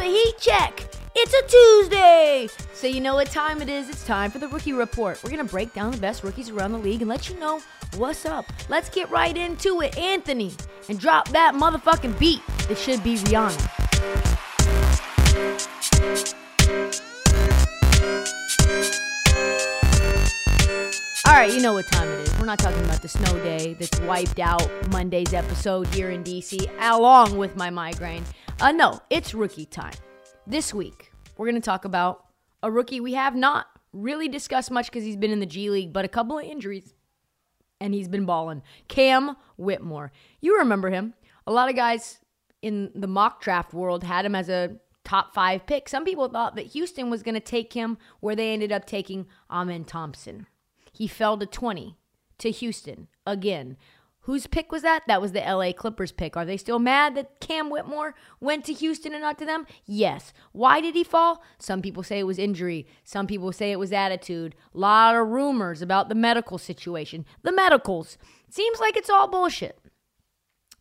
the Heat Check, it's a Tuesday. So you know what time it is. It's time for the Rookie Report. We're going to break down the best rookies around the league and let you know what's up. Let's get right into it, Anthony, and drop that motherfucking beat. It should be Rihanna. All right, you know what time it is. We're not talking about the snow day that's wiped out Monday's episode here in DC, along with my migraine. Uh, no, it's rookie time. This week, we're going to talk about a rookie we have not really discussed much because he's been in the G League, but a couple of injuries, and he's been balling. Cam Whitmore. You remember him. A lot of guys in the mock draft world had him as a top five pick. Some people thought that Houston was going to take him where they ended up taking Amen Thompson. He fell to 20 to Houston again. Whose pick was that? That was the LA Clippers pick. Are they still mad that Cam Whitmore went to Houston and not to them? Yes. Why did he fall? Some people say it was injury. Some people say it was attitude. A lot of rumors about the medical situation. The medicals. Seems like it's all bullshit.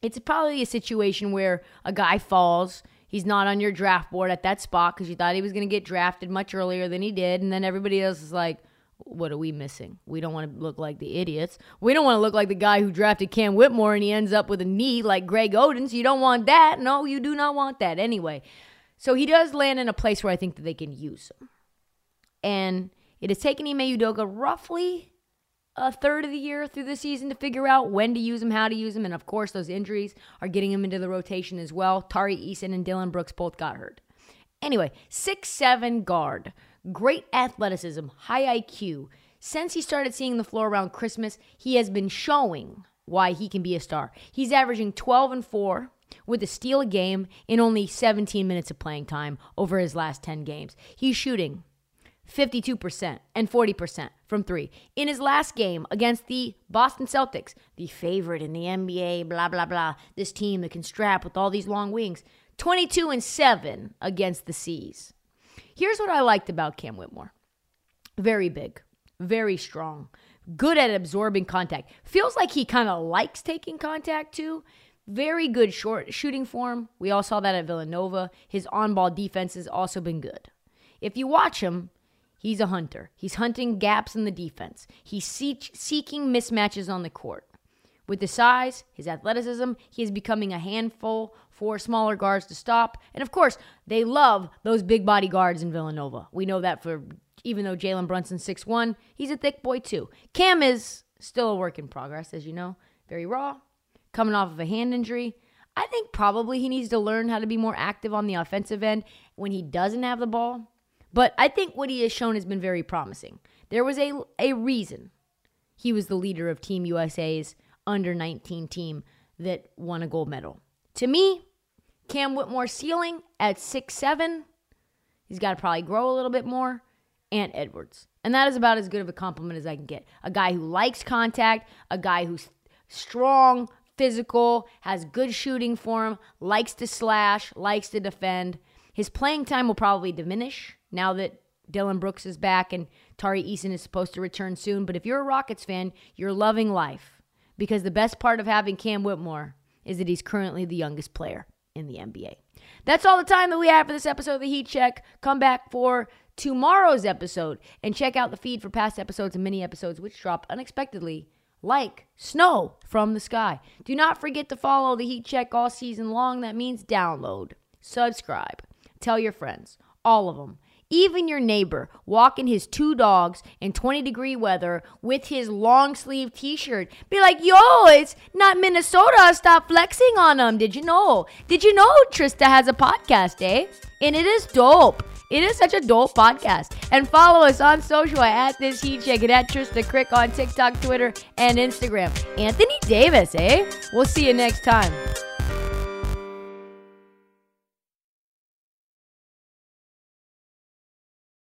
It's probably a situation where a guy falls. He's not on your draft board at that spot because you thought he was going to get drafted much earlier than he did. And then everybody else is like, what are we missing? We don't want to look like the idiots. We don't want to look like the guy who drafted Cam Whitmore and he ends up with a knee like Greg Oden. So you don't want that. No, you do not want that. Anyway, so he does land in a place where I think that they can use him. And it has taken Ime Udoka roughly a third of the year through the season to figure out when to use him, how to use him. And of course, those injuries are getting him into the rotation as well. Tari Eason and Dillon Brooks both got hurt. Anyway, six seven guard, great athleticism, high IQ. Since he started seeing the floor around Christmas, he has been showing why he can be a star. He's averaging 12 and 4 with a steal a game in only 17 minutes of playing time over his last 10 games. He's shooting 52% and 40% from three. In his last game against the Boston Celtics, the favorite in the NBA, blah, blah, blah, this team that can strap with all these long wings, 22 and 7 against the C's. Here's what I liked about Cam Whitmore very big, very strong, good at absorbing contact. Feels like he kind of likes taking contact too. Very good short shooting form. We all saw that at Villanova. His on ball defense has also been good. If you watch him, he's a hunter. He's hunting gaps in the defense, he's seek- seeking mismatches on the court. With the size, his athleticism, he is becoming a handful for smaller guards to stop. And of course, they love those big body guards in Villanova. We know that for even though Jalen Brunson's 6'1, he's a thick boy too. Cam is still a work in progress, as you know, very raw, coming off of a hand injury. I think probably he needs to learn how to be more active on the offensive end when he doesn't have the ball. But I think what he has shown has been very promising. There was a, a reason he was the leader of Team USA's under 19 team that won a gold medal. To me, Cam Whitmore ceiling at six seven, he's got to probably grow a little bit more. Ant Edwards. And that is about as good of a compliment as I can get. A guy who likes contact, a guy who's strong, physical, has good shooting form, likes to slash, likes to defend. His playing time will probably diminish now that Dillon Brooks is back and Tari Eason is supposed to return soon. But if you're a Rockets fan, you're loving life because the best part of having Cam Whitmore is that he's currently the youngest player in the NBA. That's all the time that we have for this episode of the Heat Check. Come back for tomorrow's episode and check out the feed for past episodes and mini episodes which drop unexpectedly like snow from the sky. Do not forget to follow the Heat Check all season long. That means download, subscribe, tell your friends, all of them. Even your neighbor walking his two dogs in 20 degree weather with his long sleeve t shirt. Be like, yo, it's not Minnesota. Stop flexing on them. Did you know? Did you know Trysta has a podcast, eh? And it is dope. It is such a dope podcast. And follow us on social at This Heat Check and at Trysta Krick on TikTok, Twitter, and Instagram. Anthony Davis, eh? We'll see you next time.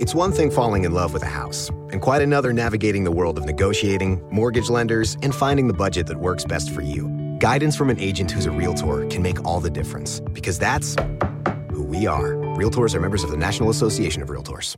It's one thing falling in love with a house, and quite another navigating the world of negotiating, mortgage lenders, and finding the budget that works best for you. Guidance from an agent who's a realtor can make all the difference, because that's who we are. Realtors are members of the National Association of Realtors.